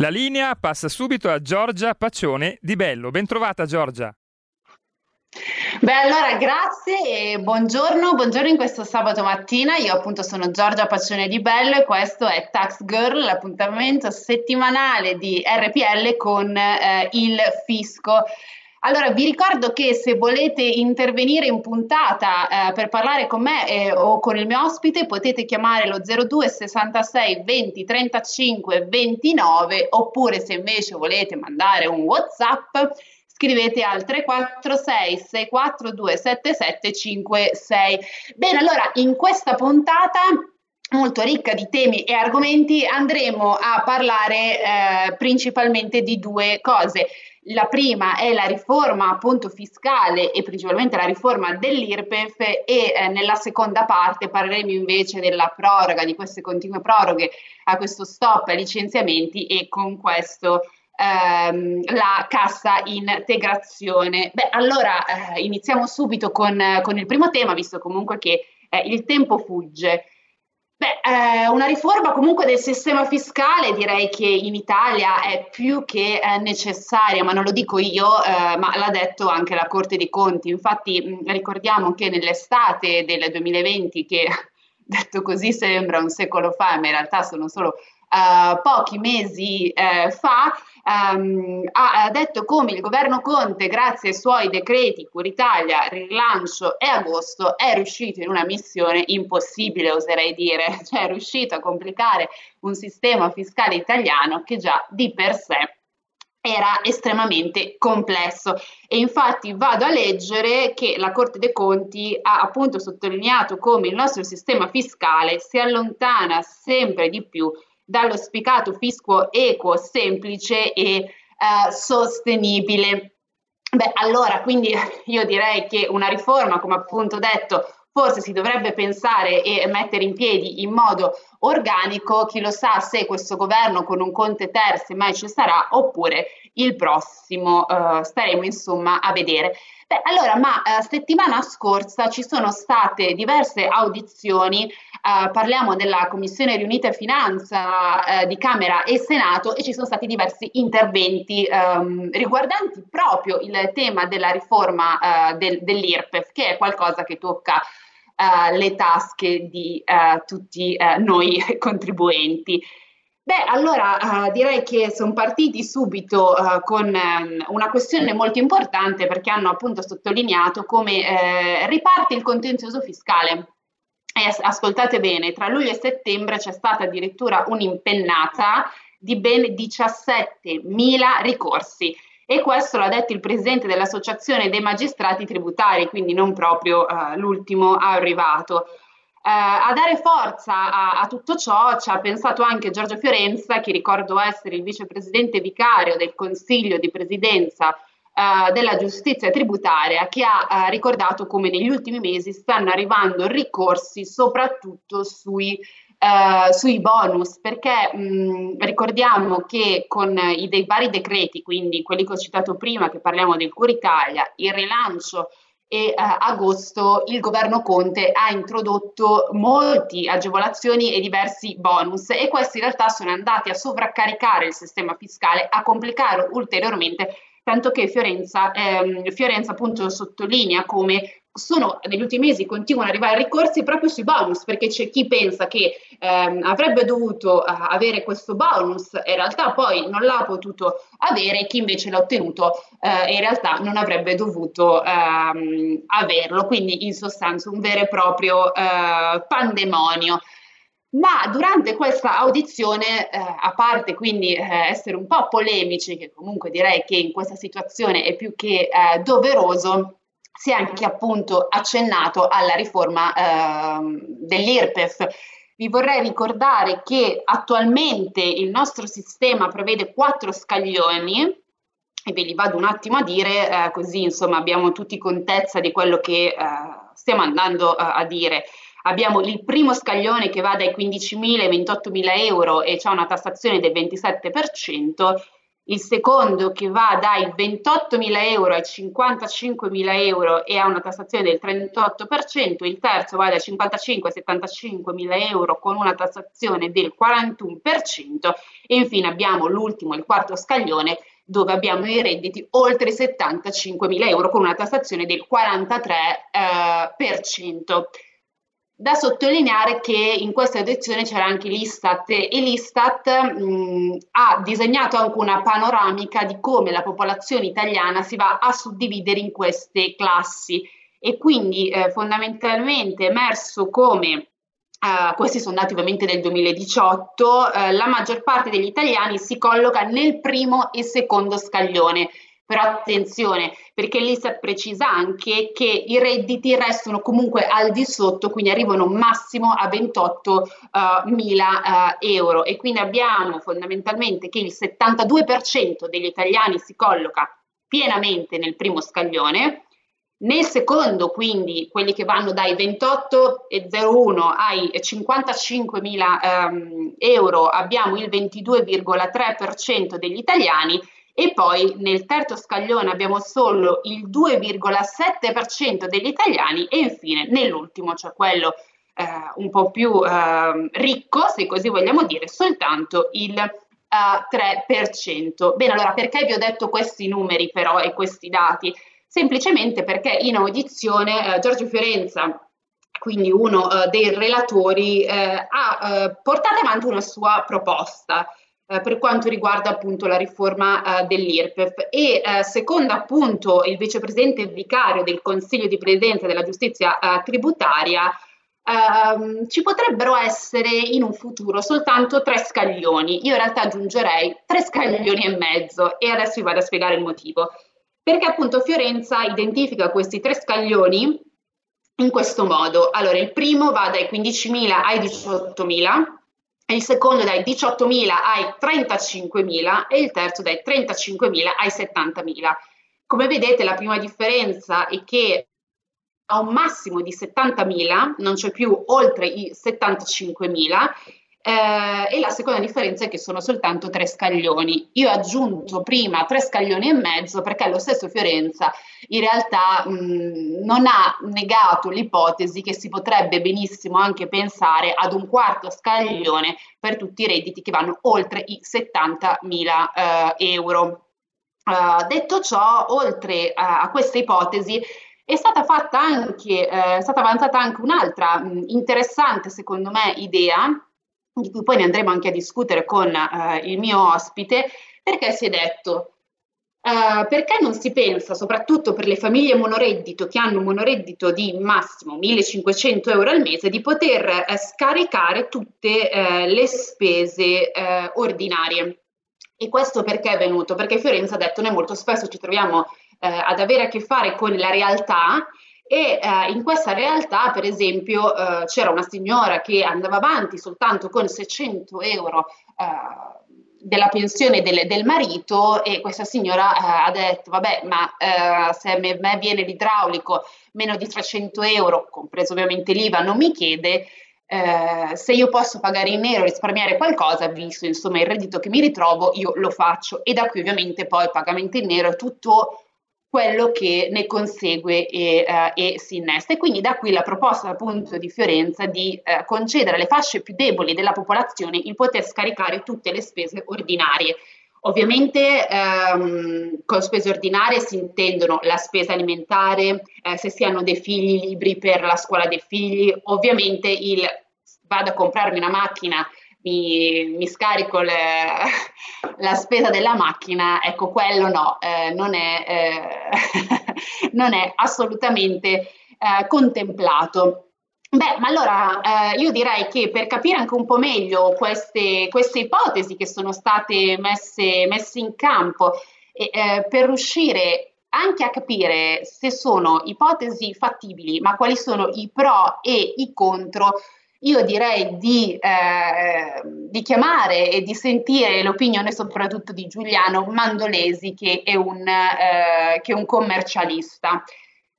La linea passa subito a Giorgia Paccione di Bello. Bentrovata Giorgia. Beh, allora grazie e buongiorno, buongiorno in questo sabato mattina. Io appunto sono Giorgia Paccione di Bello e questo è Tax Girl, l'appuntamento settimanale di RPL con eh, il fisco. Allora, vi ricordo che se volete intervenire in puntata eh, per parlare con me eh, o con il mio ospite, potete chiamare lo 02 66 20 35 29 oppure se invece volete mandare un WhatsApp scrivete al 346 642 7756. Bene, allora in questa puntata molto ricca di temi e argomenti andremo a parlare eh, principalmente di due cose. La prima è la riforma appunto fiscale e principalmente la riforma dell'IRPEF e eh, nella seconda parte parleremo invece della proroga, di queste continue proroghe a questo stop ai licenziamenti e con questo ehm, la cassa integrazione. Beh, allora eh, iniziamo subito con, con, il primo tema, visto comunque che eh, il tempo fugge. Beh, eh, una riforma comunque del sistema fiscale direi che in Italia è più che eh, necessaria, ma non lo dico io, eh, ma l'ha detto anche la Corte dei Conti. Infatti mh, ricordiamo che nell'estate del 2020, che detto così sembra un secolo fa, ma in realtà sono solo Uh, pochi mesi uh, fa um, ha, ha, detto come il governo Conte, grazie ai suoi decreti Curitalia, rilancio e agosto, è riuscito in una missione impossibile, oserei dire, cioè è riuscito a complicare un sistema fiscale italiano che già di per sé era estremamente complesso. E infatti vado a leggere che la Corte dei Conti ha appunto sottolineato come il nostro sistema fiscale si allontana sempre di più dallo spicato fisco equo, semplice e eh, sostenibile. Beh, allora, quindi io direi che una riforma, come appunto detto, forse si dovrebbe pensare e mettere in piedi in modo organico, chi lo sa se questo governo con un Conte terzi mai ci sarà oppure il prossimo, uh, staremo insomma a vedere. Beh, allora, ma uh, settimana scorsa ci sono state diverse audizioni Uh, parliamo della Commissione riunita Finanza uh, di Camera e Senato e ci sono stati diversi interventi um, riguardanti proprio il tema della riforma uh, del, dell'IRPEF, che è qualcosa che tocca le tasche di tutti noi contribuenti. Beh, allora direi che sono partiti subito con um, una questione molto importante perché hanno appunto sottolineato come eh, riparte il contenzioso fiscale ascoltate bene, tra luglio e settembre c'è stata addirittura un'impennata di ben 17.000 ricorsi e questo l'ha detto il presidente dell'Associazione dei Magistrati Tributari, quindi non proprio uh, l'ultimo arrivato. Uh, a dare forza a, a, tutto ciò ci ha pensato anche Giorgio Fiorenza, che ricordo essere il vicepresidente vicario del Consiglio di Presidenza uh, della giustizia tributaria che ha uh, ricordato come negli ultimi mesi stanno arrivando ricorsi soprattutto sui, uh, sui bonus, perché mh, ricordiamo che con i dei vari decreti, quindi quelli che ho citato prima, che parliamo del Curitalia, il rilancio e uh, agosto il governo Conte ha introdotto molte agevolazioni e diversi bonus e questi in realtà sono andati a sovraccaricare il sistema fiscale, a complicare ulteriormente tanto che Fiorenza, ehm, Fiorenza appunto sottolinea come sono negli ultimi mesi continuano ad arrivare ricorsi proprio sui bonus perché c'è chi pensa che ehm, avrebbe dovuto uh, avere questo bonus e in realtà poi non l'ha potuto avere chi invece l'ha ottenuto uh, e in realtà non avrebbe dovuto uh, averlo. Quindi in sostanza un vero e proprio eh, pandemonio ma durante questa audizione, eh, a parte quindi eh, essere un po' polemici, che comunque direi che in questa situazione è più che eh, doveroso, si è anche appunto accennato alla riforma ehm, dell'IRPEF. Vi vorrei ricordare che attualmente il nostro sistema prevede quattro scaglioni e ve li vado un attimo a dire, eh, così insomma abbiamo tutti contezza di quello che eh, stiamo andando eh, a dire. Abbiamo il primo scaglione che va dai 15.000 ai 28.000 euro e c'è una tassazione del 27%, il secondo che va dai 28.000 euro ai 55.000 euro e ha una tassazione del 38%, il terzo va dai 55 ai 75.000 euro con una tassazione del 41% e infine abbiamo l'ultimo, il quarto scaglione dove abbiamo i redditi oltre i 75.000 euro con una tassazione del 43%. Eh, da sottolineare che in questa edizione c'era anche l'Istat e l'Istat mh, ha disegnato anche una panoramica di come la popolazione italiana si va a suddividere in queste classi e quindi eh, fondamentalmente è emerso come Uh, questi sono dati ovviamente del 2018, uh, la maggior parte degli italiani si colloca nel primo e secondo scaglione. Però attenzione, perché l'ISTAT precisa anche che i redditi restano comunque al di sotto, quindi arrivano massimo a 28 uh, mila uh, euro. E quindi abbiamo fondamentalmente che il 72% degli italiani si colloca pienamente nel primo scaglione, nel secondo, quindi quelli che vanno dai 28,01 ai 55 mila ehm, euro, abbiamo il 22,3% degli italiani e poi nel terzo scaglione abbiamo solo il 2,7% degli italiani e infine nell'ultimo, cioè quello eh, un po' più eh, ricco, se così vogliamo dire, soltanto il uh, 3%. Bene, allora perché vi ho detto questi numeri però e questi dati? Semplicemente perché in audizione eh, Giorgio Fiorenza quindi uno uh, dei relatori, eh, ha uh, portato avanti una sua proposta eh, per quanto riguarda appunto la riforma eh, dell'IRPEF e eh, secondo appunto il vicepresidente vicario del Consiglio di Presidenza della Giustizia eh, Tributaria ehm, ci potrebbero essere in un futuro soltanto tre scaglioni. Io in realtà aggiungerei tre scaglioni e mezzo e adesso vi vado a spiegare il motivo. Perché appunto Fiorenza identifica questi tre scaglioni in questo modo. Allora, il primo va dai 15.000 ai 18.000, il secondo dai 18.000 ai 35.000 e il terzo dai 35.000 ai 70.000. Come vedete la prima differenza è che a un massimo di 70.000, non c'è più oltre i 75.000 eh, e la seconda differenza è che sono soltanto tre scaglioni. Io ho aggiunto prima tre scaglioni e mezzo perché lo stesso Fiorenza in realtà mh, non ha negato l'ipotesi che si potrebbe benissimo anche pensare ad un quarto scaglione per tutti i redditi che vanno oltre i 70.000 eh, euro. Uh, detto ciò, oltre a, a questa ipotesi, è stata fatta anche, eh, è stata avanzata anche un'altra mh, interessante, secondo me, idea di cui poi ne andremo anche a discutere con eh, il mio ospite, perché si è detto Uh, perché non si pensa, soprattutto per le famiglie monoreddito che hanno un monoreddito di massimo 1500 euro al mese, di poter uh, scaricare tutte uh, le spese ordinarie? E questo perché è venuto? Perché Fiorenza ha detto noi molto spesso ci troviamo ad avere a che fare con la realtà e eh, in questa realtà, per esempio, eh, c'era una signora che andava avanti soltanto con 600 euro eh, della pensione del, del, marito e questa signora eh, ha detto, vabbè, ma eh, se a me, me, viene l'idraulico meno di 300 euro, compreso ovviamente l'IVA, non mi chiede, eh, se io posso pagare in nero, risparmiare qualcosa, visto insomma il reddito che mi ritrovo, io lo faccio e da qui ovviamente poi il pagamento in nero è tutto quello che ne consegue e, uh, e, si innesta. E quindi da qui la proposta appunto di Fiorenza di uh, concedere alle fasce più deboli della popolazione il poter scaricare tutte le spese ordinarie. Ovviamente ehm, con spese ordinarie si intendono la spesa alimentare, eh, se si hanno dei figli libri per la scuola dei figli, ovviamente il vado a comprarmi una macchina mi, mi scarico le, la spesa della macchina, ecco quello no, eh, non, è, eh, non, è, assolutamente eh, contemplato. Beh, ma allora eh, io direi che per capire anche un po' meglio queste, queste ipotesi che sono state messe, messe in campo e eh, per riuscire anche a capire se sono ipotesi fattibili, ma quali sono i pro e i contro, io direi di, eh, di, chiamare e di sentire l'opinione soprattutto di Giuliano Mandolesi, che è un, eh, che è un commercialista.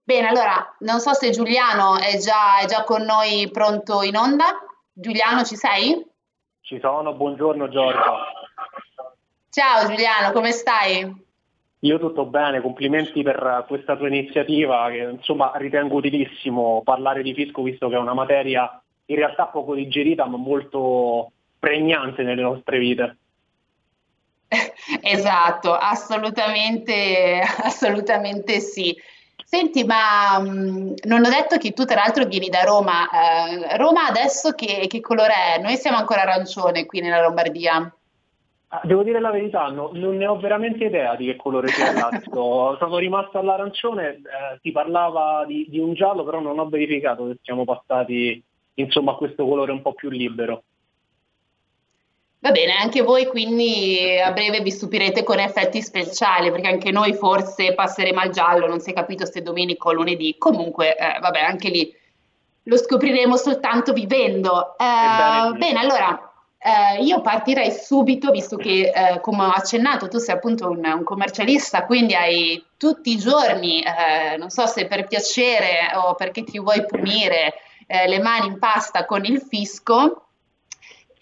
Bene, allora non so se Giuliano è già, è già con noi pronto in onda. Giuliano, ci sei? Ci sono, buongiorno Giorgio. Ciao Giuliano, come stai? Io tutto bene, complimenti per questa tua iniziativa che insomma ritengo utilissimo parlare di fisco visto che è una materia in realtà poco digerita ma molto pregnante nelle nostre vite. Esatto, assolutamente, assolutamente sì. Senti, ma mh, mm, non ho detto che tu tra l'altro vieni da Roma. Eh, Roma adesso che, che colore è? Noi siamo ancora arancione qui nella Lombardia. Ah, devo dire la verità, no, non ne ho veramente idea di che colore sia Lazio. Sono rimasto all'arancione, eh, si parlava di, di, un giallo, però non ho verificato se siamo passati insomma, questo colore un po' più libero. Va bene, anche voi quindi a breve vi stupirete con effetti speciali, perché anche noi forse passeremo al giallo, non si è capito se domenica o lunedì. Comunque, eh, vabbè, anche lì lo scopriremo soltanto vivendo. Eh, bene, allora eh, io partirei subito, visto che, eh, come ho accennato, tu sei appunto un, un commercialista, quindi hai tutti i giorni, eh, non so se per piacere o perché ti vuoi punire, eh, le mani in pasta con il fisco.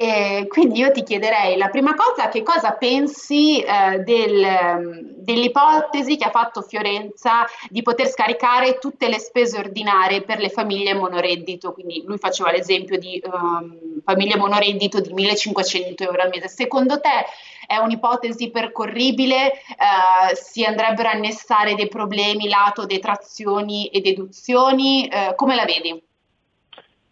E quindi io ti chiederei la prima cosa, che cosa pensi eh, del, dell'ipotesi che ha fatto Fiorenza di poter scaricare tutte le spese ordinarie per le famiglie monoreddito? Quindi lui faceva l'esempio di um, famiglie monoreddito di 1500 euro al mese. Secondo te è un'ipotesi percorribile? Eh, si andrebbero a annessare dei problemi lato detrazioni e deduzioni? Eh, come la vedi?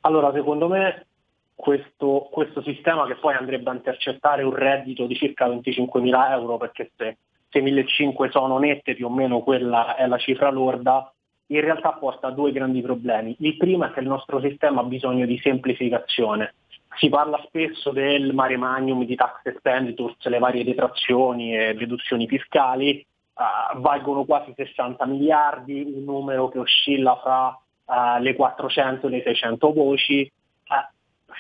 Allora, secondo me questo, questo, sistema che poi andrebbe a intercettare un reddito di circa 25.000 euro, perché se, se 1.500 sono nette più o meno quella è la cifra lorda, in realtà porta a due grandi problemi. Il primo è che il nostro sistema ha bisogno di semplificazione. Si parla spesso del mare magnum di tax expenditures, le varie detrazioni e deduzioni fiscali, uh, valgono quasi 60 miliardi, un numero che oscilla fra uh, le 400 e le 600 voci,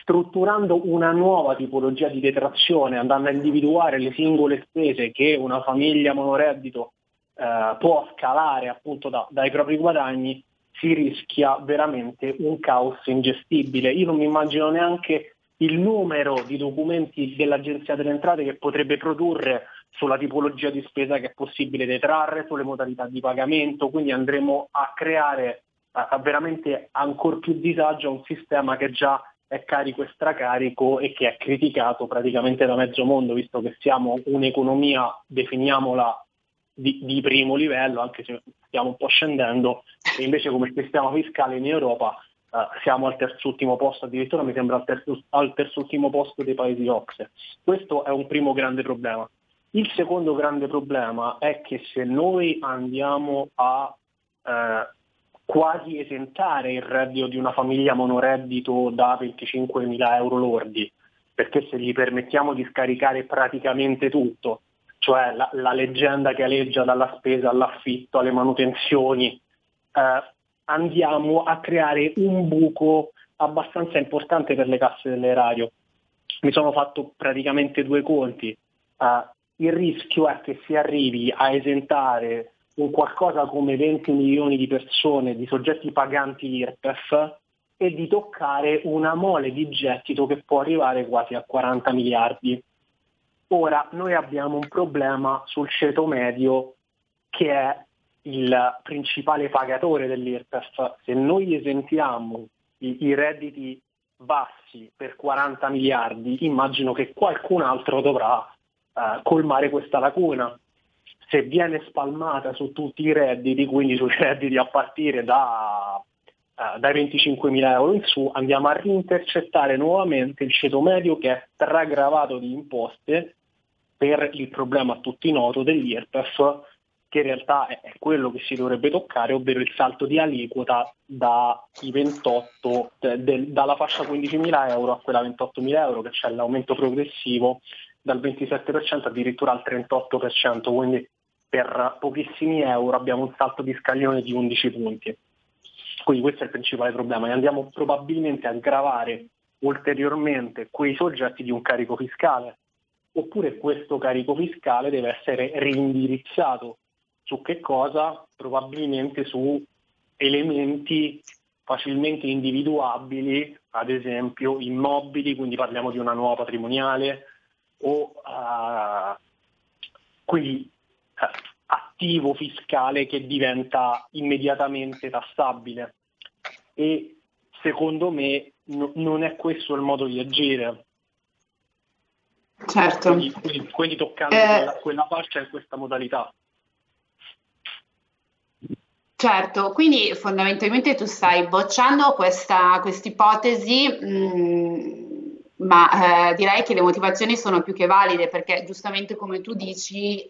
strutturando una nuova tipologia di detrazione, andando a individuare le singole spese che una famiglia monoreddito eh, può scalare appunto da, dai propri guadagni, si rischia veramente un caos ingestibile. Io non mi immagino neanche il numero di documenti dell'Agenzia delle Entrate che potrebbe produrre sulla tipologia di spesa che è possibile detrarre, sulle modalità di pagamento, quindi andremo a creare a veramente ancora più disagio a un sistema che già è carico e stracarico e che è criticato praticamente da mezzo mondo, visto che siamo un'economia, definiamola, di, di primo livello, anche se stiamo un po' scendendo, e invece come sistema fiscale in Europa eh, siamo al terzultimo posto, addirittura mi sembra al, terzo, al terzultimo posto dei paesi OXE. Questo è un primo grande problema. Il secondo grande problema è che se noi andiamo a eh, quasi esentare il reddito di una famiglia monoreddito da 25.000 euro lordi, perché se gli permettiamo di scaricare praticamente tutto, cioè la, la leggenda che aleggia dalla spesa all'affitto, alle manutenzioni, eh, andiamo a creare un buco abbastanza importante per le casse dell'erario. Mi sono fatto praticamente due conti. Eh, il rischio è che si arrivi a esentare un qualcosa come 20 milioni di persone, di soggetti paganti IRPEF e di toccare una mole di gettito che può arrivare quasi a 40 miliardi. Ora noi abbiamo un problema sul ceto medio che è il principale pagatore dell'IRPEF. Se noi esentiamo i, i redditi bassi per 40 miliardi, immagino che qualcun altro dovrà eh, colmare questa lacuna se viene spalmata su tutti i redditi, quindi sui redditi a partire da, uh, dai 25.000 euro in su, andiamo a rintercettare nuovamente il ceto medio che è straggravato di imposte per il problema a tutti noto dell'IRPEF, che in realtà è, quello che si dovrebbe toccare, ovvero il salto di aliquota dai 28, de, de, dalla fascia 15.000 euro a quella 28.000 euro, che c'è l'aumento progressivo dal 27% addirittura al 38%, quindi per pochissimi euro abbiamo un salto di scaglione di 11 punti. Quindi questo è il principale problema e andiamo probabilmente a aggravare ulteriormente quei soggetti di un carico fiscale, oppure questo carico fiscale deve essere rindirizzato su che cosa? Probabilmente su elementi facilmente individuabili, ad esempio immobili, quindi parliamo di una nuova patrimoniale, o uh, quindi attivo fiscale che diventa immediatamente tassabile. E secondo me no, non è questo il modo di agire. Certo. Quindi, quindi, quindi toccando eh... quella, quella fascia in questa modalità. Certo, quindi fondamentalmente tu stai bocciando questa ipotesi, mm, ma eh, direi che le motivazioni sono più che valide perché giustamente come tu dici, eh,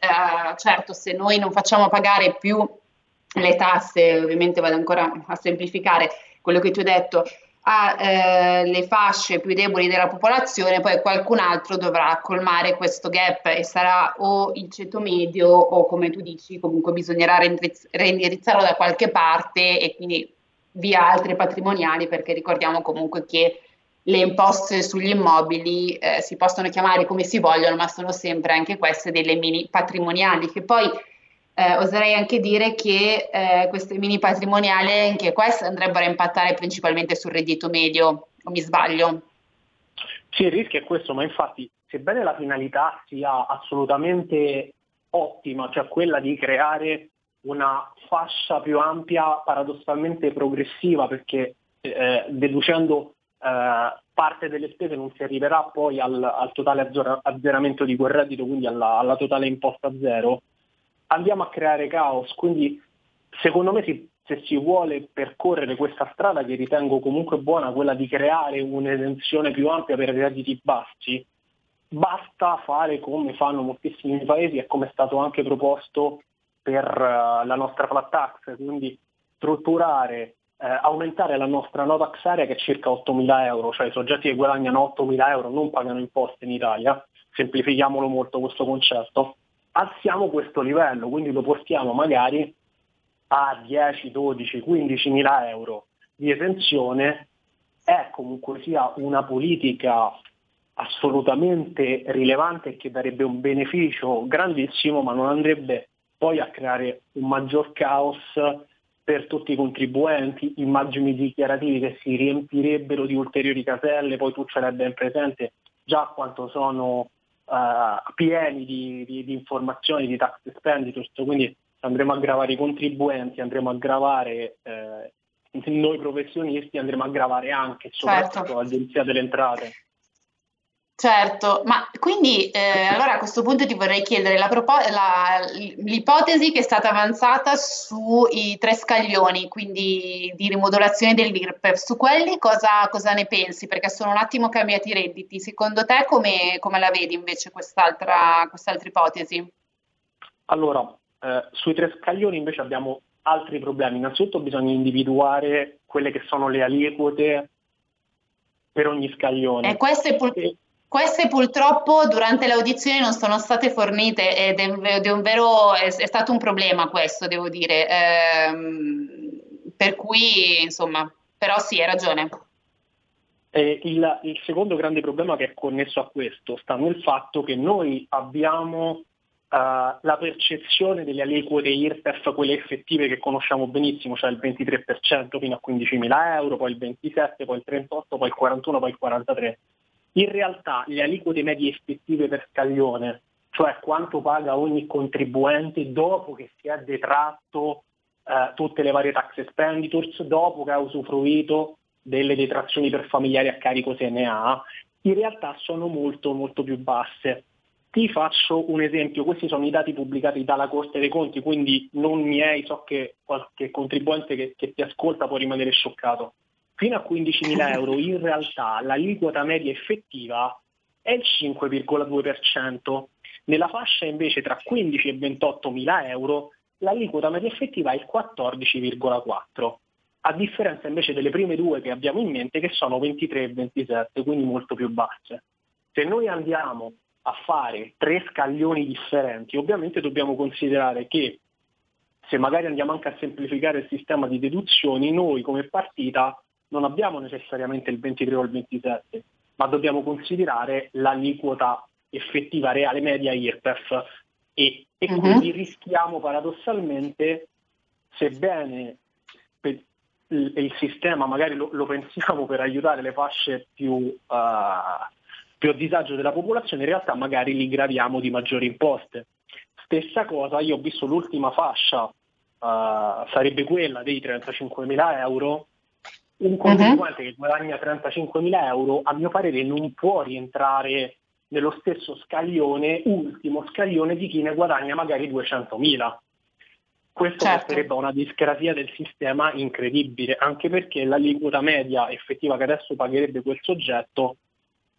certo se noi non facciamo pagare più le tasse, ovviamente vado ancora a semplificare quello che tu hai detto, alle eh, fasce più deboli della popolazione, poi qualcun altro dovrà colmare questo gap e sarà o il ceto medio o come tu dici comunque bisognerà reindirizzarlo da qualche parte e quindi via altre patrimoniali perché ricordiamo comunque che le imposte sugli immobili eh, si possono chiamare come si vogliono ma sono sempre anche queste delle mini patrimoniali che poi eh, oserei anche dire che eh, queste mini patrimoniali, anche queste, andrebbero a impattare principalmente sul reddito medio, o mi sbaglio? Sì, il rischio è questo, ma infatti, sebbene la finalità sia assolutamente ottima, cioè quella di creare una fascia più ampia, paradossalmente progressiva, perché eh, deducendo eh, parte delle spese non si arriverà poi al, al totale azzeramento di quel reddito, quindi alla, alla totale imposta zero, andiamo a creare caos, quindi secondo me si, se si vuole percorrere questa strada che ritengo comunque buona, quella di creare un'esenzione più ampia per i redditi bassi, basta fare come fanno moltissimi paesi e come è stato anche proposto per uh, la nostra flat tax, quindi strutturare, eh, aumentare la nostra no tax area che è circa 8.000 euro, cioè i soggetti che guadagnano 8.000 euro non pagano imposte in Italia, semplifichiamolo molto questo concetto, alziamo questo livello, quindi lo portiamo magari a 10, 12, 15 mila euro di esenzione, è comunque sia una politica assolutamente rilevante e che darebbe un beneficio grandissimo, ma non andrebbe poi a creare un maggior caos per tutti i contribuenti, immagini dichiarativi che si riempirebbero di ulteriori caselle, poi tu ce l'hai ben presente già quanto sono uh, pieni di, di, di, informazioni di tax expenditures, quindi andremo a gravare i contribuenti, andremo a gravare eh, noi professionisti, andremo a gravare anche soprattutto certo. l'Agenzia delle Entrate. Certo, ma quindi eh, allora a questo punto ti vorrei chiedere la propo- la, l'ipotesi che è stata avanzata sui tre scaglioni, quindi di rimodulazione dell'IRPEF, su quelli cosa, cosa ne pensi? Perché sono un attimo cambiati i redditi, secondo te come, come la vedi invece quest'altra, quest'altra ipotesi? Allora, eh, sui tre scaglioni invece abbiamo altri problemi, innanzitutto bisogna individuare quelle che sono le aliquote per ogni scaglione. E queste pur- queste purtroppo durante le audizioni non sono state fornite ed è, è, vero, è, è stato un problema questo, devo dire. Ehm, per cui, insomma, però sì, hai ragione. Eh, il, il, secondo grande problema che è connesso a questo sta nel fatto che noi abbiamo uh, la percezione delle aliquote IRPEF, quelle effettive che conosciamo benissimo, cioè il 23% fino a 15.000 euro, poi il 27%, poi il 38%, poi il 41%, poi il 43%. In realtà le aliquote medie effettive per scaglione, cioè quanto paga ogni contribuente dopo che si è detratto eh, tutte le varie tax expenditures, dopo che ha usufruito delle detrazioni per familiari a carico se ne ha, in realtà sono molto molto più basse. Ti faccio un esempio, questi sono i dati pubblicati dalla Corte dei Conti, quindi non miei, so che qualche contribuente che, che ti ascolta può rimanere scioccato fino a 15.000 euro in realtà l'aliquota media effettiva è il 5,2%. Nella fascia invece tra 15 e 28.000 euro l'aliquota media effettiva è il 14,4%, a differenza invece delle prime due che abbiamo in mente che sono 23 e 27, quindi molto più basse. Se noi andiamo a fare tre scaglioni differenti, ovviamente dobbiamo considerare che se magari andiamo anche a semplificare il sistema di deduzioni, noi come partita non abbiamo necessariamente il 23 o il 27, ma dobbiamo considerare l'aliquota effettiva reale media IRPEF e, e uh-huh. quindi rischiamo paradossalmente, sebbene il, il sistema magari lo, lo, pensiamo per aiutare le fasce più, uh, più a disagio della popolazione, in realtà magari li graviamo di maggiori imposte. Stessa cosa, io ho visto l'ultima fascia, uh, sarebbe quella dei 35.000 euro, un mhm. contribuente uh-huh. che guadagna 35.000 euro, a mio parere non può rientrare nello stesso scaglione, ultimo scaglione di chi ne guadagna magari 200.000. Questo certo. porterebbe a una discrasia del sistema incredibile, anche perché l'aliquota media effettiva che adesso pagherebbe quel soggetto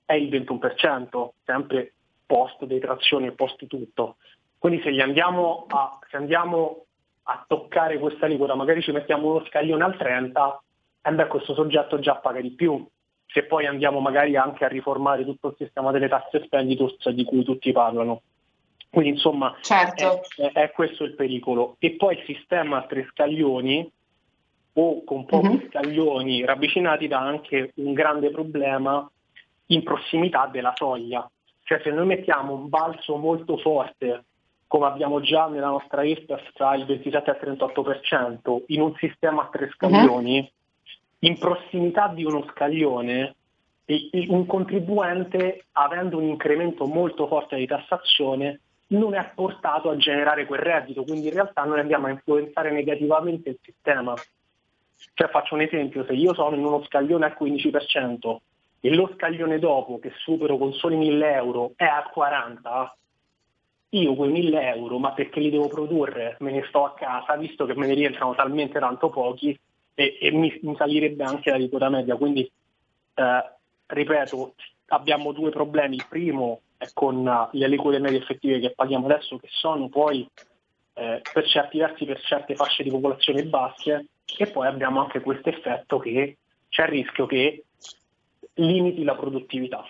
è il 21%, sempre post detrazione e post tutto. Quindi se, andiamo a, se andiamo a toccare questa aliquota, magari ci mettiamo uno scaglione al 30, e beh, questo soggetto già paga di più se poi andiamo magari anche a riformare tutto il sistema delle tasse expenditus di cui tutti parlano. Quindi insomma certo. è, è, questo il pericolo. E poi il sistema a tre scaglioni o con pochi uh-huh. scaglioni ravvicinati dà anche un grande problema in prossimità della soglia. Cioè se noi mettiamo un balzo molto forte, come abbiamo già nella nostra IRPEF tra il 27 e il 38%, in un sistema a tre mhm. scaglioni, uh-huh in prossimità di uno scaglione un contribuente avendo un incremento molto forte di tassazione non è portato a generare quel reddito, quindi in realtà noi andiamo a influenzare negativamente il sistema. Cioè faccio un esempio, se io sono in uno scaglione al 15% e lo scaglione dopo che supero con soli 1000 euro è al 40, io quei 1000 euro, ma perché li devo produrre? Me ne sto a casa, visto che me ne rientrano talmente tanto pochi, e, e mi, mi, salirebbe anche la liquida media. Quindi, eh, ripeto, abbiamo due problemi. Il primo è con le aliquote medie effettive che paghiamo adesso, che sono poi eh, per certi versi per certe fasce di popolazione basse, e poi abbiamo anche questo effetto che c'è il rischio che limiti la produttività.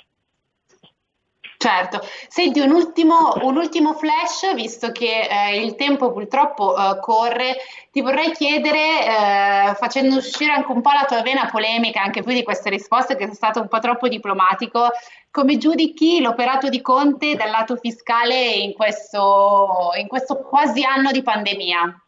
Certo, senti un ultimo, un ultimo flash, visto che eh, il tempo purtroppo eh, corre, ti vorrei chiedere, eh, facendo uscire anche un po' la tua vena polemica, anche più di queste risposte che sei stato un po' troppo diplomatico, come giudichi l'operato di Conte dal lato fiscale in questo, in questo quasi anno di pandemia?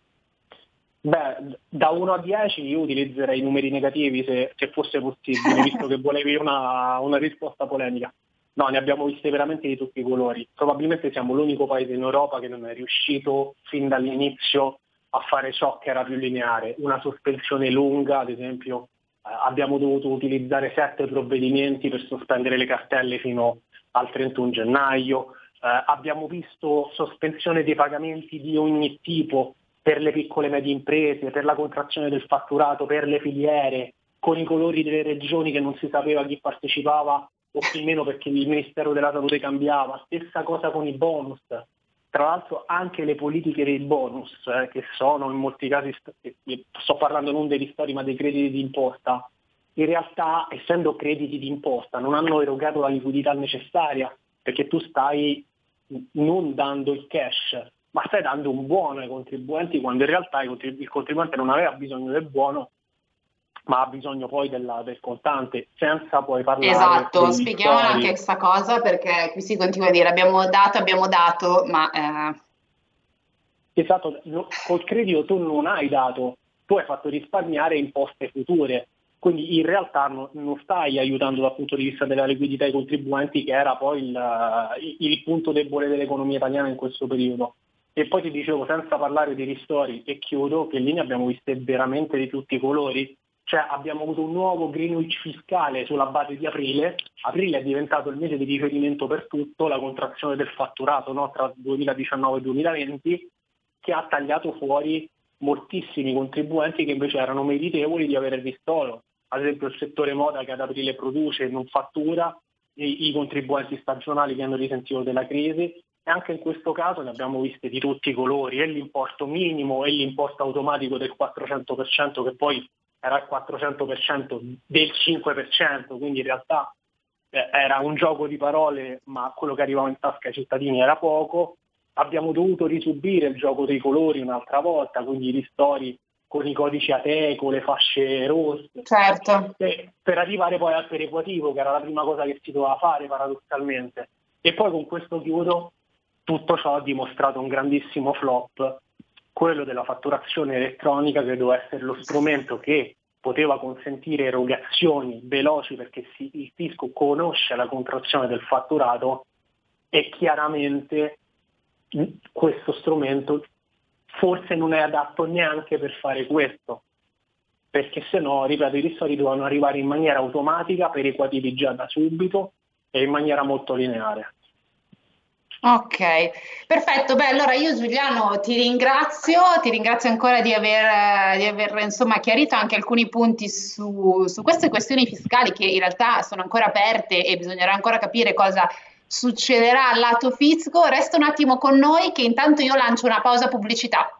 Beh, da 1 a 10 io utilizzerei i numeri negativi se, se fosse possibile, visto che volevi una, una risposta polemica. No, ne abbiamo viste veramente di tutti i colori. Probabilmente siamo l'unico paese in Europa che non è riuscito fin dall'inizio a fare ciò che era più lineare. Una sospensione lunga, ad esempio, eh, abbiamo dovuto utilizzare sette provvedimenti per sospendere le cartelle fino al 31 gennaio. Eh, abbiamo visto sospensione dei pagamenti di ogni tipo per le piccole e medie imprese, per la contrazione del fatturato, per le filiere, con i colori delle regioni che non si sapeva chi partecipava o più o meno perché il Ministero della Salute cambiava, stessa cosa con i bonus. Tra l'altro anche le politiche dei bonus, eh, che sono in molti casi, sto parlando non dei ristori ma dei crediti d'imposta, in realtà essendo crediti d'imposta non hanno erogato la liquidità necessaria perché tu stai non dando il cash, ma stai dando un buono ai contribuenti quando in realtà il contribuente non aveva bisogno del buono ma ha bisogno poi della, del contante, senza poi parlare Esatto, spieghiamo anche questa cosa perché qui si continua a dire abbiamo dato, abbiamo dato, ma... Eh... Esatto, no, col credito tu non hai dato, tu hai fatto risparmiare imposte future, quindi in realtà no, non stai aiutando dal punto di vista della liquidità ai contribuenti che era poi il, il punto debole dell'economia italiana in questo periodo. E poi ti dicevo, senza parlare di ristori, e chiudo, che lì ne abbiamo viste veramente di tutti i colori, cioè abbiamo avuto un nuovo Greenwich fiscale sulla base di aprile, aprile è diventato il mese di riferimento per tutto, la contrazione del fatturato no? tra 2019 e 2020, che ha tagliato fuori moltissimi contribuenti che invece erano meritevoli di avere il ristoro. Ad esempio il settore moda che ad aprile produce e non fattura, i, i contribuenti stagionali che hanno risentito della crisi e anche in questo caso ne abbiamo viste di tutti i colori, e l'importo minimo e l'importo automatico del 400% che poi era il 400% del 5%, quindi in realtà eh, era un gioco di parole, ma quello che arrivava in tasca ai cittadini era poco. Abbiamo dovuto risubire il gioco dei colori un'altra volta, quindi i ristori con i codici Ateco, le fasce rosse, Certo. per arrivare poi al perequativo, che era la prima cosa che si doveva fare paradossalmente. E poi con questo chiudo, tutto ciò ha dimostrato un grandissimo flop, quello della fatturazione elettronica che doveva essere lo strumento che poteva consentire erogazioni veloci perché si- il fisco conosce la contrazione del fatturato e chiaramente questo strumento forse non è adatto neanche per fare questo, perché se no, ripeto, i ristori dovevano arrivare in maniera automatica, perequativi già da subito e in maniera molto lineare. Ok, perfetto. Beh, allora io Giuliano ti ringrazio, ti ringrazio ancora di aver, di aver, insomma, chiarito anche alcuni punti su, su queste questioni fiscali che in realtà sono ancora aperte e bisognerà ancora capire cosa succederà al lato fisco. Resta un attimo con noi che intanto io lancio una pausa pubblicità.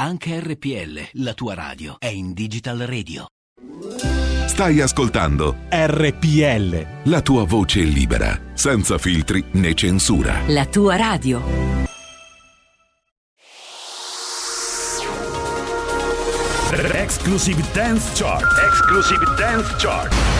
Anche RPL, la tua radio, è in Digital Radio. Stai ascoltando RPL. la tua voce libera, senza filtri né censura. La tua radio. Exclusive Dance Chart. Exclusive Dance Chart.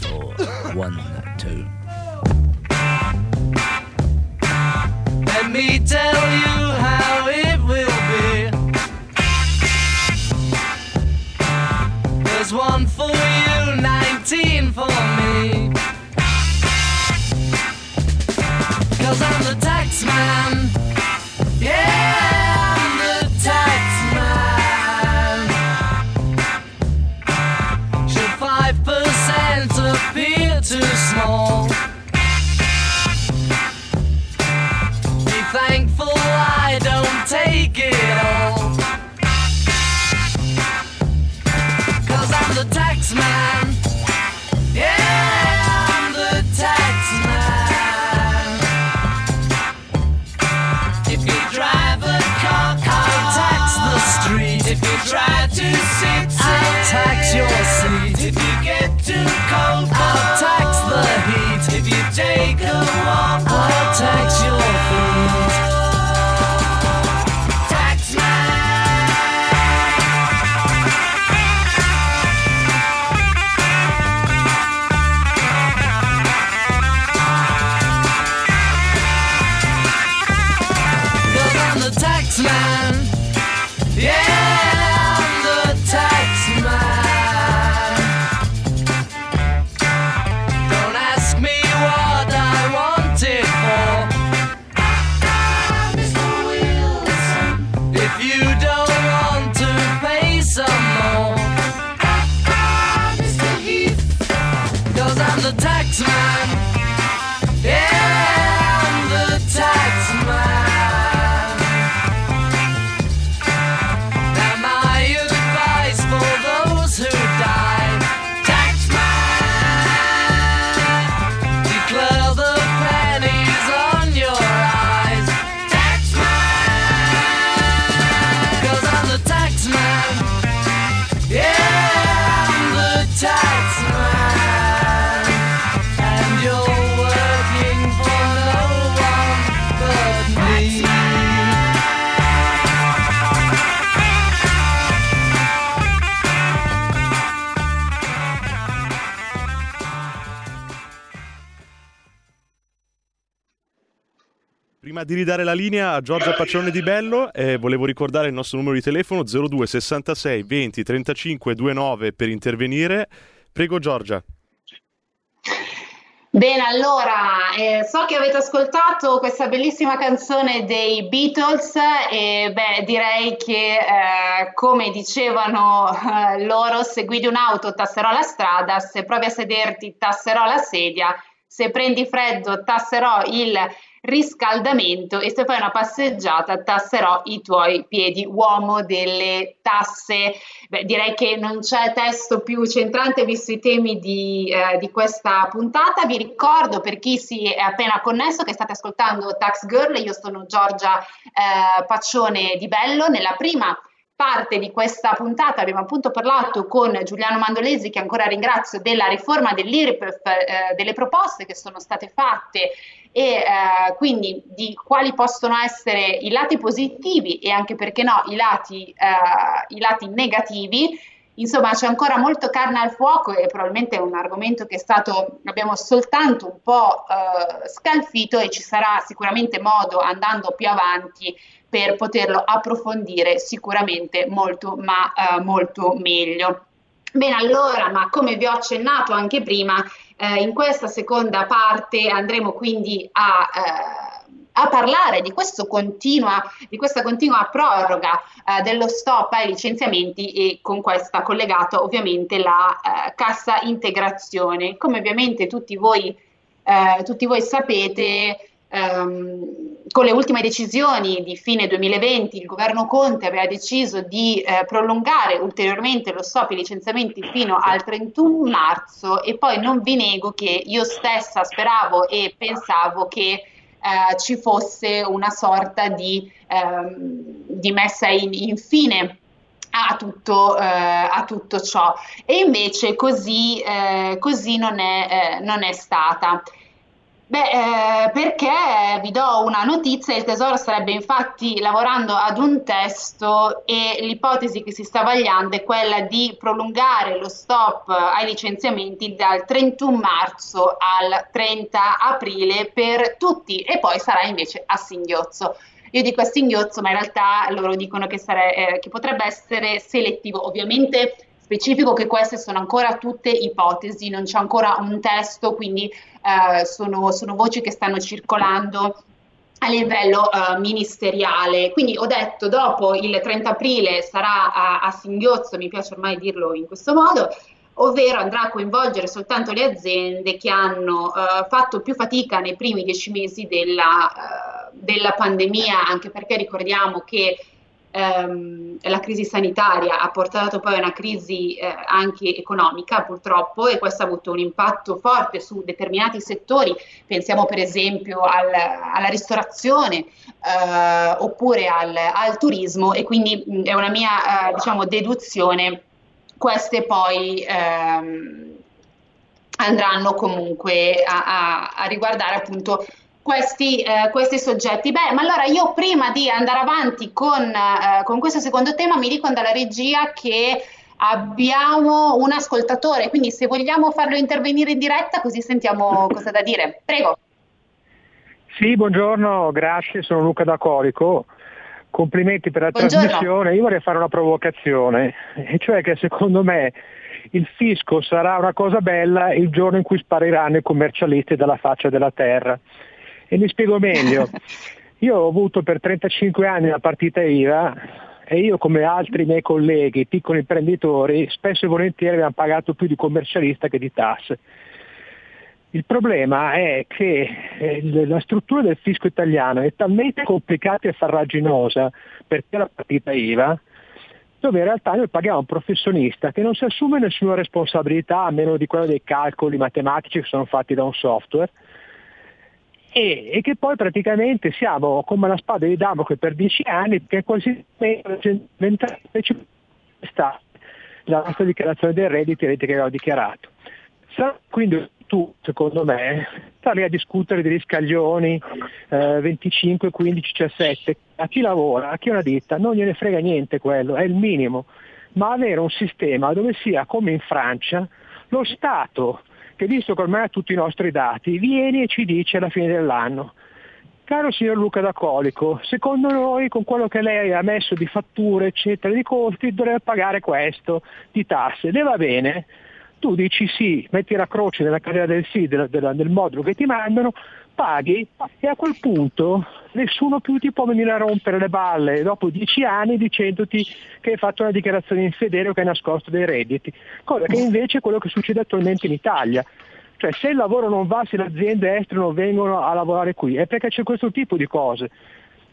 four. One, two. Let me tell you how it will be. There's one for you, 19 for me. Cause I'm the tax man. Di ridare la linea a Giorgia Paccione di Bello, eh, volevo ricordare il nostro numero di telefono 02 66 20 35 29 per intervenire. Prego Giorgia. Bene, allora, eh, so che avete ascoltato questa bellissima canzone dei Beatles e beh, direi che eh, come dicevano eh, loro, se guidi un'auto tasserò la strada, se provi a sederti tasserò la sedia, se prendi freddo tasserò il riscaldamento e se fai una passeggiata tasserò i tuoi piedi, uomo delle tasse. Beh, direi che non c'è testo più centrante visto i temi di, eh, di, questa puntata. Vi ricordo per chi si è appena connesso che state ascoltando Tax Girl, io sono Giorgia eh, Paccione di Bello. Nella prima parte di questa puntata abbiamo appunto parlato con Giuliano Mandolesi, che ancora ringrazio, della riforma dell'IRPEF, eh, delle proposte che sono state fatte e eh, quindi di quali possono essere i lati positivi e anche perché no i lati, eh, i lati negativi. Insomma, c'è ancora molto carne al fuoco e probabilmente è un argomento che è stato, abbiamo soltanto un po' eh, scalfito e ci sarà sicuramente modo andando più avanti per poterlo approfondire sicuramente molto, ma eh, molto meglio. Bene, allora, ma come vi ho accennato anche prima, eh, in questa seconda parte andremo quindi a, eh, a parlare di, continua, di, questa continua proroga eh, dello stop ai licenziamenti e con questa collegata ovviamente la eh, cassa integrazione. Come ovviamente tutti voi, eh, tutti voi sapete, Um, con le ultime decisioni di fine 2020 il governo Conte aveva deciso di eh, prolungare ulteriormente lo stop ai licenziamenti fino al 31 marzo e poi non vi nego che io stessa speravo e pensavo che eh, ci fosse una sorta di, ehm, di messa in, in fine a tutto, eh, a tutto, ciò e invece così, eh, così non, è, eh, non è stata. Beh, eh, perché vi do una notizia, il Tesoro starebbe infatti lavorando ad un testo e l'ipotesi che si sta vagliando è quella di prolungare lo stop ai licenziamenti dal 31 marzo al 30 aprile per tutti e poi sarà invece a singhiozzo. Io dico a singhiozzo, ma in realtà loro dicono che, sare- eh, che potrebbe essere selettivo. Ovviamente specifico che queste sono ancora tutte ipotesi, non c'è ancora un testo, quindi eh, sono, sono, voci che stanno circolando a livello uh, ministeriale. Quindi ho detto dopo il 30 aprile sarà a, a, singhiozzo, mi piace ormai dirlo in questo modo, ovvero andrà a coinvolgere soltanto le aziende che hanno uh, fatto più fatica nei primi dieci mesi della, uh, della pandemia, anche perché ricordiamo che ehm, la crisi sanitaria ha portato poi a una crisi eh, anche economica purtroppo e questo ha avuto un impatto forte su determinati settori, pensiamo per esempio al, alla ristorazione eh, oppure al, al, turismo e quindi mh, è una mia eh, diciamo deduzione, queste poi ehm, andranno comunque a, a, a riguardare appunto questi, eh, questi, soggetti. Beh, ma allora io prima di andare avanti con, eh, con questo secondo tema mi dico dalla regia che abbiamo un ascoltatore, quindi se vogliamo farlo intervenire in diretta così sentiamo cosa da dire. Prego. Sì, buongiorno, grazie, sono Luca da Corico. Complimenti per la buongiorno. trasmissione. Io vorrei fare una provocazione, e cioè che secondo me il fisco sarà una cosa bella il giorno in cui spariranno i commercialisti dalla faccia della terra. E mi spiego meglio. Io ho avuto per 35 anni la partita IVA e io come altri miei colleghi, piccoli imprenditori, spesso e volentieri abbiamo pagato più di commercialista che di tasse. Il problema è che eh, la struttura del fisco italiano è talmente complicata e farraginosa perché la partita IVA, dove in realtà noi paghiamo un professionista che non si assume nessuna responsabilità a meno di quella dei calcoli matematici che sono fatti da un software, e, e, che poi praticamente siamo come la spada di Damocle per dieci anni che quasi sta la nostra dichiarazione dei redditi avete che avevo dichiarato. Quindi tu, secondo me, stare a discutere degli scaglioni eh, 25, 15, 17, a chi lavora, a chi ha una ditta, non gliene frega niente quello, è il minimo, ma avere un sistema dove sia come in Francia, lo Stato che visto che ormai ha tutti i nostri dati, vieni e ci dice alla fine dell'anno Caro signor Luca D'Acolico, secondo noi con quello che lei ha messo di fatture, eccetera, di costi, dovrebbe pagare questo di tasse. Le va bene? Tu dici sì, metti la croce nella carriera del sì, della- della- del modulo che ti mandano, paghi e a quel punto nessuno più ti può venire a rompere le balle dopo dieci anni dicendoti che hai fatto una dichiarazione infedele o che hai nascosto dei redditi, cosa che invece è quello che succede attualmente in Italia. Cioè se il lavoro non va, se le aziende estere non vengono a lavorare qui, è perché c'è questo tipo di cose.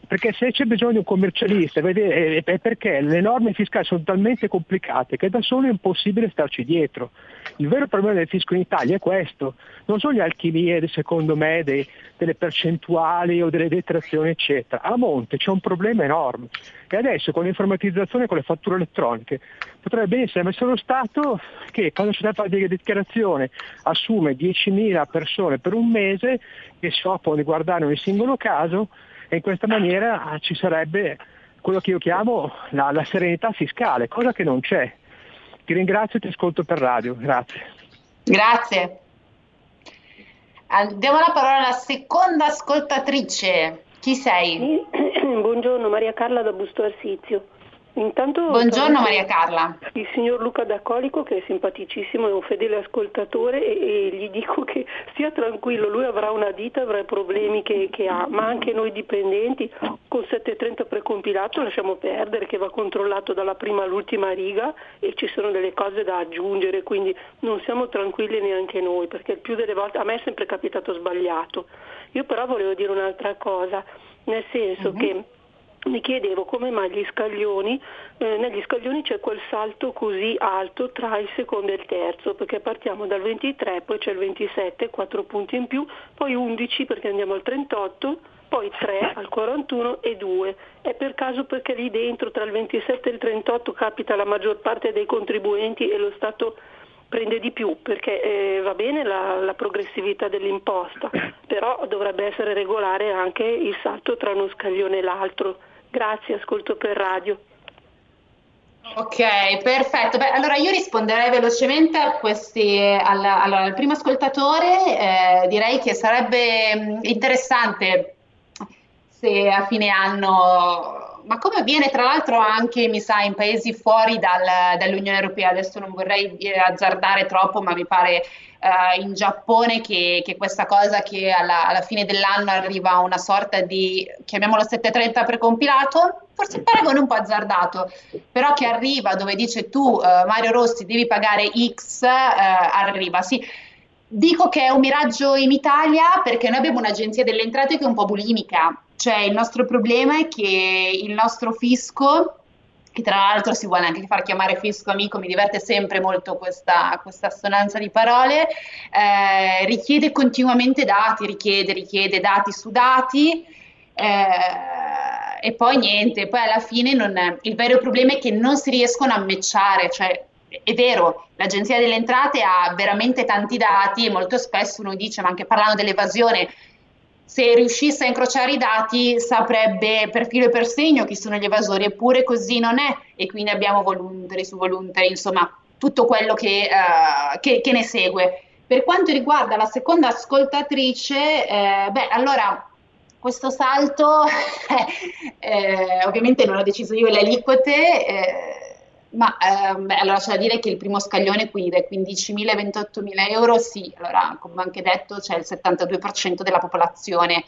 Perché se c'è bisogno di un commercialista è perché le norme fiscali sono talmente complicate che da solo è impossibile starci dietro. Il vero problema del fisco in Italia è questo, non sono le alchimie secondo me dei- delle percentuali o delle detrazioni eccetera. A monte c'è un problema enorme e adesso con l'informatizzazione e con le fatture elettroniche potrebbe essere messo lo Stato che quando c'è da fare la dichiarazione assume 10.000 persone per un mese che si occupano di guardare ogni singolo caso e in questa maniera ah, ci sarebbe quello che io chiamo la, la serenità fiscale, cosa che non c'è. Ti ringrazio e ti ascolto per radio, grazie. Grazie. Diamo la parola alla seconda ascoltatrice. Chi sei? Buongiorno, Maria Carla da Busto Arsizio. Intanto Buongiorno saluto Maria Carla. Il signor Luca D'Acolico che è simpaticissimo, è un fedele ascoltatore e, e gli dico che stia tranquillo, lui avrà una ditta, avrà i problemi che, che ha, ma anche noi dipendenti con 730 precompilato lasciamo perdere che va controllato dalla prima all'ultima riga e ci sono delle cose da aggiungere, quindi non siamo tranquilli neanche noi perché il più delle volte a me è sempre capitato sbagliato. Io però volevo dire un'altra cosa, nel senso che mi chiedevo come mai gli scaglioni, eh, negli scaglioni c'è quel salto così alto tra il secondo e il terzo, perché partiamo dal 23, poi c'è il 27, 4 punti in più, poi 11 perché andiamo al 38, poi 3 al 41 e 2. È per caso perché lì dentro tra il 27 e il 38 capita la maggior parte dei contribuenti e lo Stato prende di più perché eh, va bene la, la progressività dell'imposta, però dovrebbe essere regolare anche il salto tra uno scaglione e l'altro. Grazie, ascolto per radio. Ok, perfetto. Beh, allora io risponderei velocemente a questi, al, allora, al primo ascoltatore. eh, direi che sarebbe mh, interessante se a fine anno, ma come avviene tra l'altro anche, mi sa, in paesi fuori dal- dall'Unione Europea, adesso non vorrei dire azzardare troppo, ma mi pare eh, in Giappone che, che questa cosa che alla, alla fine dell'anno arriva una sorta di, chiamiamolo 730 precompilato, forse il paragone un po' azzardato, però che arriva dove dice tu, eh, Mario Rossi, devi pagare X, eh, arriva, sì. Dico che è un miraggio in Italia perché noi abbiamo un'agenzia delle entrate che è un po' bulimica, cioè il nostro problema è che il nostro fisco, che tra l'altro si vuole anche far chiamare fisco amico, mi diverte sempre molto questa, questa assonanza di parole, eh, richiede continuamente dati, richiede, richiede dati su dati. eh, e poi niente, poi alla fine non- il vero problema è che non si riescono a matchare, cioè è vero, l'Agenzia delle Entrate ha veramente tanti dati e molto spesso uno dice, ma anche parlando dell'evasione, se riuscisse a incrociare i dati saprebbe per filo e per segno chi sono gli evasori, eppure così non è e quindi abbiamo voluntari su voluntari, insomma tutto quello che, eh, che- che ne segue. Per quanto riguarda la seconda ascoltatrice, eh, beh, allora questo salto, eh, ovviamente non ho deciso io le aliquote, eh, ma ehm, allora c'è da dire che il primo scaglione, quindi dai 15.000 ai 28.000 euro, sì, allora come anche detto c'è il 72% della popolazione.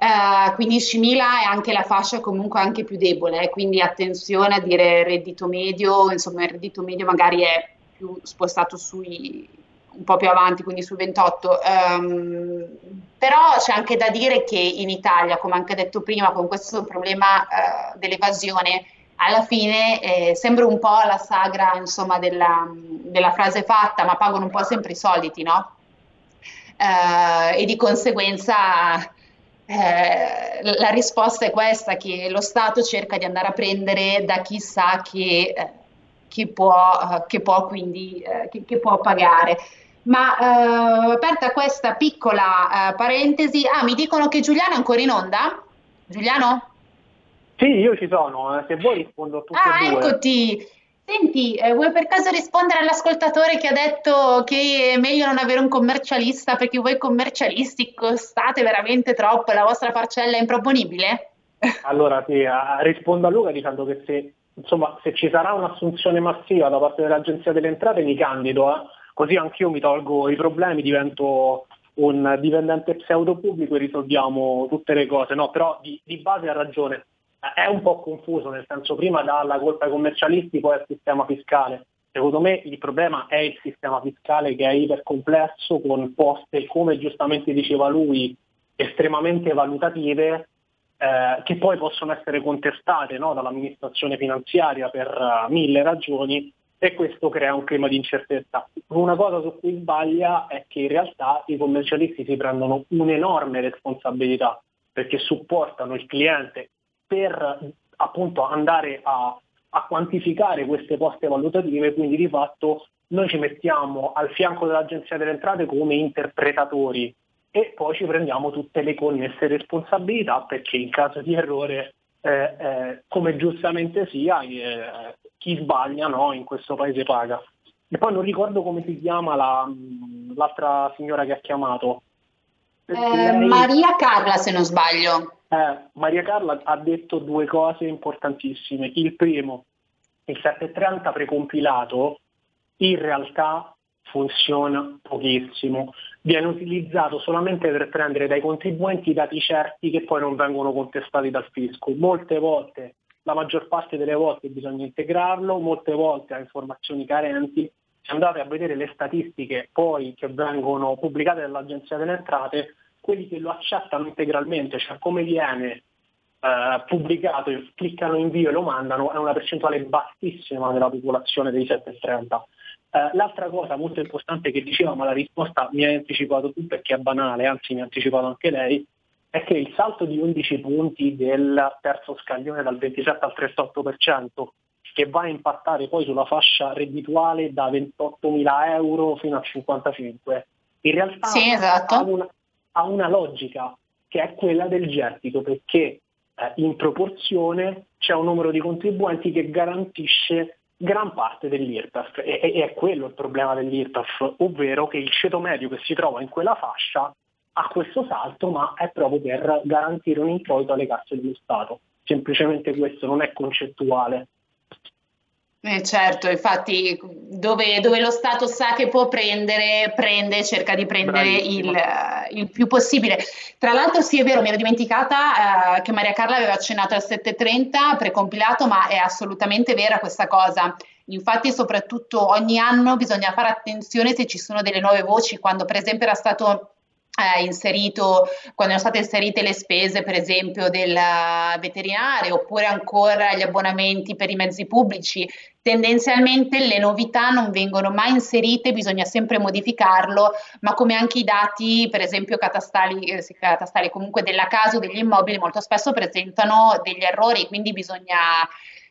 Eh, 15.000 è anche la fascia comunque anche più debole, eh, quindi attenzione a dire reddito medio, insomma il reddito medio magari è più spostato sui un po' più avanti, quindi sul 28. Ehm, però c'è anche da dire che in Italia, come anche detto prima, con questo problema eh, dell'evasione, alla fine eh, sembra un po' la sagra, insomma, della, della frase fatta, ma pagano un po' sempre i soliti, no? Eh, e di conseguenza eh, la risposta è questa, che lo Stato cerca di andare a prendere da chi sa che, eh, che può, eh, che può quindi eh, che, che può pagare. Ma aperta questa piccola parentesi, ah, mi dicono che Giuliano è ancora in onda? Giuliano? Sì, io ci sono, eh, se vuoi rispondo a tutti Ah, e due. eccoti! Senti, eh, vuoi per caso rispondere all'ascoltatore che ha detto che è meglio non avere un commercialista perché voi commercialisti costate veramente troppo e la vostra parcella è improponibile? Allora sì, a- rispondo a Luca dicendo che se, insomma, se ci sarà un'assunzione massiva da parte dell'Agenzia delle Entrate mi candido, eh. così anch'io mi tolgo i problemi, divento un dipendente pseudo pubblico e risolviamo tutte le cose. No, però di, di base ha ragione. È un po' confuso, nel senso prima dà la colpa ai commercialisti, poi al sistema fiscale. Secondo me il problema è il sistema fiscale che è ipercomplesso, con poste, come giustamente diceva lui, estremamente valutative, eh, che poi possono essere contestate no, dall'amministrazione finanziaria per uh, mille ragioni e questo crea un clima di incertezza. Una cosa su cui sbaglia è che in realtà i commercialisti si prendono un'enorme responsabilità perché supportano il cliente per appunto andare a, a quantificare queste poste valutative, quindi di fatto noi ci mettiamo al fianco dell'Agenzia delle Entrate come interpretatori e poi ci prendiamo tutte le connesse responsabilità perché in caso di errore, eh, eh, come giustamente sia, eh, chi sbaglia no, in questo paese paga. E poi non ricordo come si chiama la, l'altra signora che ha chiamato. Eh, Lei... Maria Carla, se non sbaglio. Eh, Maria Carla ha detto due cose importantissime. Il primo, il 730 precompilato in realtà funziona pochissimo, viene utilizzato solamente per prendere dai contribuenti dati certi che poi non vengono contestati dal fisco. Molte volte, la maggior parte delle volte bisogna integrarlo, molte volte ha informazioni carenti. Se andate a vedere le statistiche poi che vengono pubblicate dall'Agenzia delle Entrate, quelli che lo accettano integralmente, cioè come viene eh, pubblicato, cliccano invio e lo mandano, è una percentuale bassissima della popolazione dei 730. Uh, l'altra cosa molto importante che diceva, ma la risposta mi hai anticipato tu perché è banale, anzi mi ha anticipato anche lei, è che il salto di 11 punti del terzo scaglione dal 27 al 38%, che va a impattare poi sulla fascia reddituale da 28.000 euro fino a 55, in realtà sì, esatto. ha, una, ha, una, logica che è quella del gettito, perché eh, in proporzione c'è un numero di contribuenti che garantisce gran parte dell'IRPEF e, e, è quello il problema dell'IRPEF, ovvero che il ceto medio che si trova in quella fascia ha questo salto ma è proprio per garantire un introito alle casse dello Stato. Semplicemente questo non è concettuale. Eh certo, infatti dove, dove, lo Stato sa che può prendere, prende, cerca di prendere il, il, più possibile. Tra l'altro sì è vero, mi ero dimenticata eh, che Maria Carla aveva accennato al 730 precompilato, ma è assolutamente vera questa cosa. Infatti soprattutto ogni anno bisogna fare attenzione se ci sono delle nuove voci, quando per esempio era stato eh, inserito, quando sono state inserite le spese per esempio del veterinario oppure ancora gli abbonamenti per i mezzi pubblici, tendenzialmente le novità non vengono mai inserite, bisogna sempre modificarlo, ma come anche i dati per esempio catastali, eh, catastali comunque della casa o degli immobili molto spesso presentano degli errori, quindi bisogna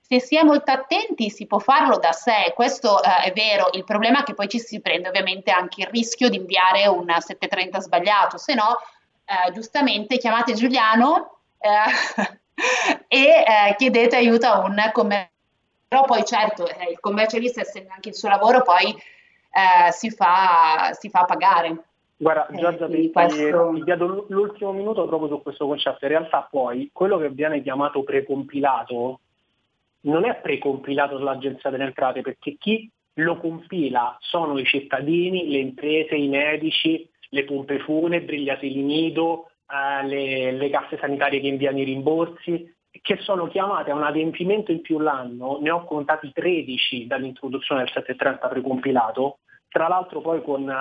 se si è molto attenti si può farlo da sé, questo eh, è vero, il problema è che poi ci si prende ovviamente anche il rischio di inviare un 730 sbagliato, se no eh, giustamente chiamate Giuliano eh, e eh, chiedete aiuto a un commercialista, però poi certo eh, il commercialista essendo anche il suo lavoro poi eh, si fa, si, fa, pagare. Guarda, Giorgia, ti, questo... ti chiedo l'ultimo minuto proprio su questo concetto. In realtà poi quello che viene chiamato precompilato non è precompilato dall'Agenzia delle Entrate perché chi lo compila sono i cittadini, le imprese, i medici, le pompe funebri, gli asili nido, eh, le, le casse sanitarie che inviano i rimborsi, che sono chiamate a un adempimento in più l'anno, ne ho contati 13 dall'introduzione del 730 precompilato, tra l'altro poi con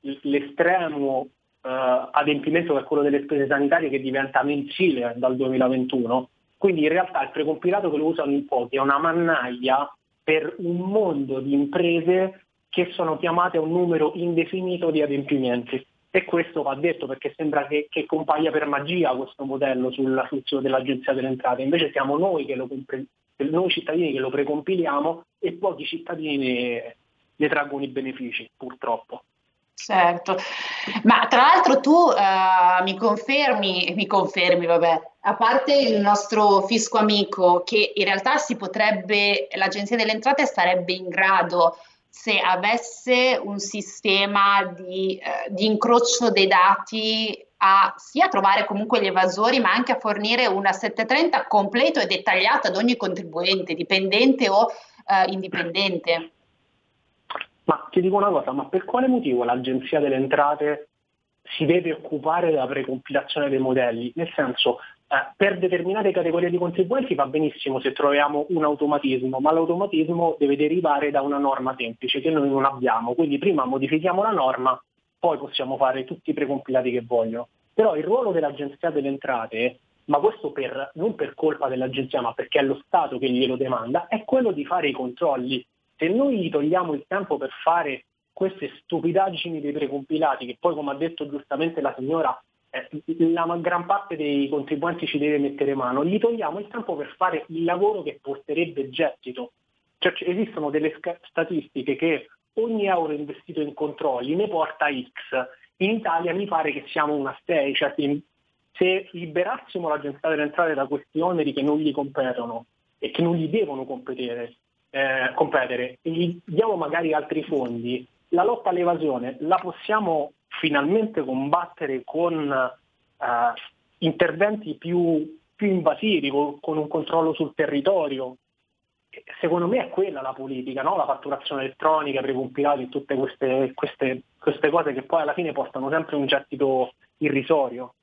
l'estremo eh, adempimento che è quello delle spese sanitarie che diventa mensile dal 2021, quindi in realtà il precompilato che lo usano in pochi è una mannaia per un mondo di imprese che sono chiamate a un numero indefinito di adempimenti. E questo va detto perché sembra che, che compaia per magia questo modello sul sito dell'Agenzia delle Entrate, invece siamo noi, che lo compre- noi cittadini che lo precompiliamo e pochi cittadini ne, ne traggono i benefici, purtroppo. Certo. Ma tra l'altro tu uh, mi confermi, mi confermi, vabbè, a parte il nostro fisco amico, che in realtà si potrebbe, l'Agenzia delle Entrate sarebbe in grado, se avesse un sistema di, uh, di incrocio dei dati, a sia trovare comunque gli evasori, ma anche a fornire una 730 completo e dettagliato ad ogni contribuente, dipendente o uh, indipendente. Ma ti dico una cosa, ma per quale motivo l'Agenzia delle Entrate si deve occupare della precompilazione dei modelli? Nel senso, eh, per determinate categorie di contribuenti va benissimo se troviamo un automatismo, ma l'automatismo deve derivare da una norma semplice che noi non abbiamo. Quindi prima modifichiamo la norma, poi possiamo fare tutti i precompilati che voglio. Però il ruolo dell'Agenzia delle Entrate, ma questo per, non per colpa dell'Agenzia, ma perché è lo Stato che glielo demanda, è quello di fare i controlli se noi gli togliamo il tempo per fare queste stupidaggini dei precompilati, che poi come ha detto giustamente la signora, eh, la gran parte dei contribuenti ci deve mettere mano, gli togliamo il tempo per fare il lavoro che porterebbe gettito. Cioè, esistono delle statistiche che ogni euro investito in controlli ne porta X. In Italia mi pare che siamo una 6, cioè se liberassimo l'agenzia delle entrate da questi oneri che non gli competono e che non gli devono competere, eh, competere gli diamo magari altri fondi, la lotta all'evasione la possiamo finalmente combattere con eh, interventi più, più invasivi, con, con, un controllo sul territorio. Secondo me è quella la politica, no? la fatturazione elettronica, i precompilati, tutte queste, queste, queste cose che poi alla fine portano sempre un gettito irrisorio.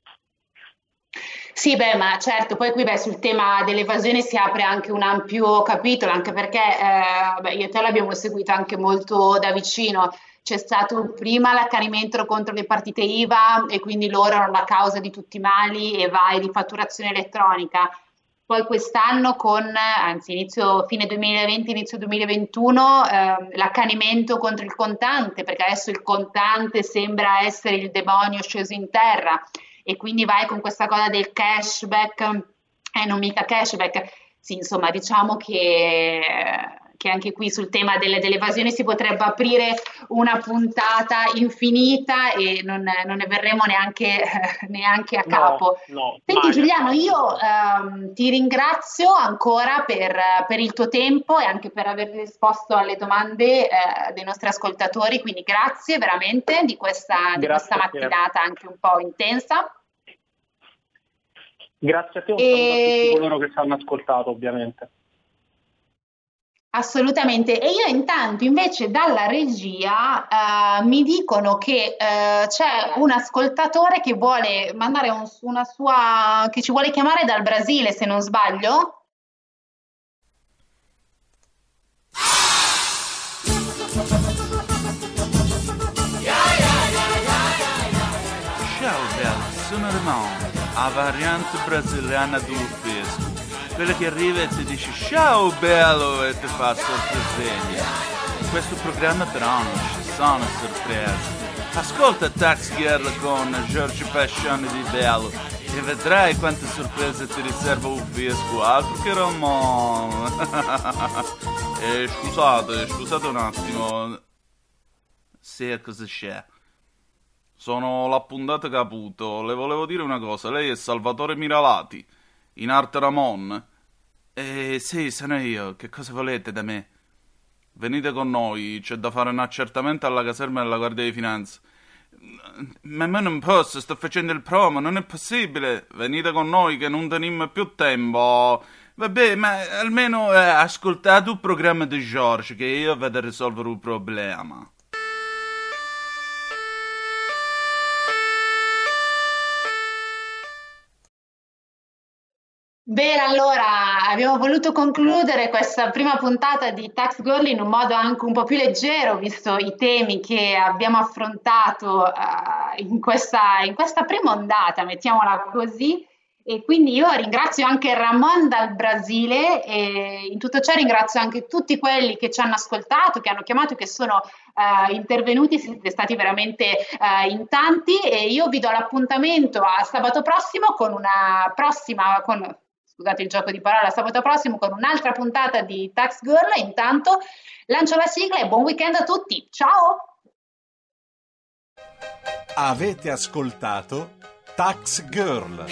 Sì, beh, ma certo, poi qui beh, sul tema dell'evasione si apre anche un ampio capitolo, anche perché eh, beh, io e te l'abbiamo seguito anche molto da vicino. C'è stato prima l'accanimento contro le partite IVA e quindi loro erano la causa di tutti i mali e vai di fatturazione elettronica. Poi quest'anno con, anzi inizio, fine 2020, inizio 2021, eh, l'accanimento contro il contante, perché adesso il contante sembra essere il demonio sceso in terra e quindi vai con questa cosa del cashback e eh, non mica cashback. Sì, insomma, diciamo che, che anche qui sul tema delle, dell'evasione si potrebbe aprire una puntata infinita e non, non ne verremo neanche, neanche a capo. No, no, Senti. Giuliano, io ehm, ti ringrazio ancora per, per, il tuo tempo e anche per aver risposto alle domande eh, dei nostri ascoltatori, quindi grazie veramente di questa, di questa mattinata anche un po' intensa. Grazie a te, un saluto a tutti coloro che ci hanno ascoltato ovviamente. Assolutamente, e io intanto invece dalla regia eh, mi dicono che eh, c'è un ascoltatore che vuole mandare un, una sua, che ci vuole chiamare dal Brasile se non sbaglio. Ciao sono Ramon, a variante brasiliana do fisco. Quella che arriva e ti dice ciao bello e ti fa sorpresegna. In questo programma però non ci sono sorprese. Ascolta Tax Girl con Giorgio Pascione di Bello e vedrai quante sorprese ti riserva un fisco, altro che Ramon. eh, scusate, scusate un attimo. Sì, cosa c'è? Sono l'appuntato Caputo. Le volevo dire una cosa. Lei è Salvatore Miralati, in arte Ramon. Eh sì, sono io. Che cosa volete da me? Venite con noi, c'è da fare un accertamento alla caserma della Guardia di Finanza. Ma me non posso, sto facendo il promo, non è possibile. Venite con noi che non teniamo più tempo. Vabbè, ma almeno eh, ascoltate il programma di George che io vedo a risolvere il problema. Bene, allora abbiamo voluto concludere questa prima puntata di Tax Girl in un modo anche un po' più leggero, visto i temi che abbiamo affrontato uh, in, questa, in questa prima ondata, mettiamola così. E quindi io ringrazio anche Ramon dal Brasile e in tutto ciò ringrazio anche tutti quelli che ci hanno ascoltato, che hanno chiamato, che sono uh, intervenuti, siete stati veramente uh, in tanti e io vi do l'appuntamento a sabato prossimo con una prossima, con, scusate il gioco di parola, sabato prossimo con un'altra puntata di Tax Girl. Intanto lancio la sigla e buon weekend a tutti. Ciao! Avete ascoltato Tax Girl.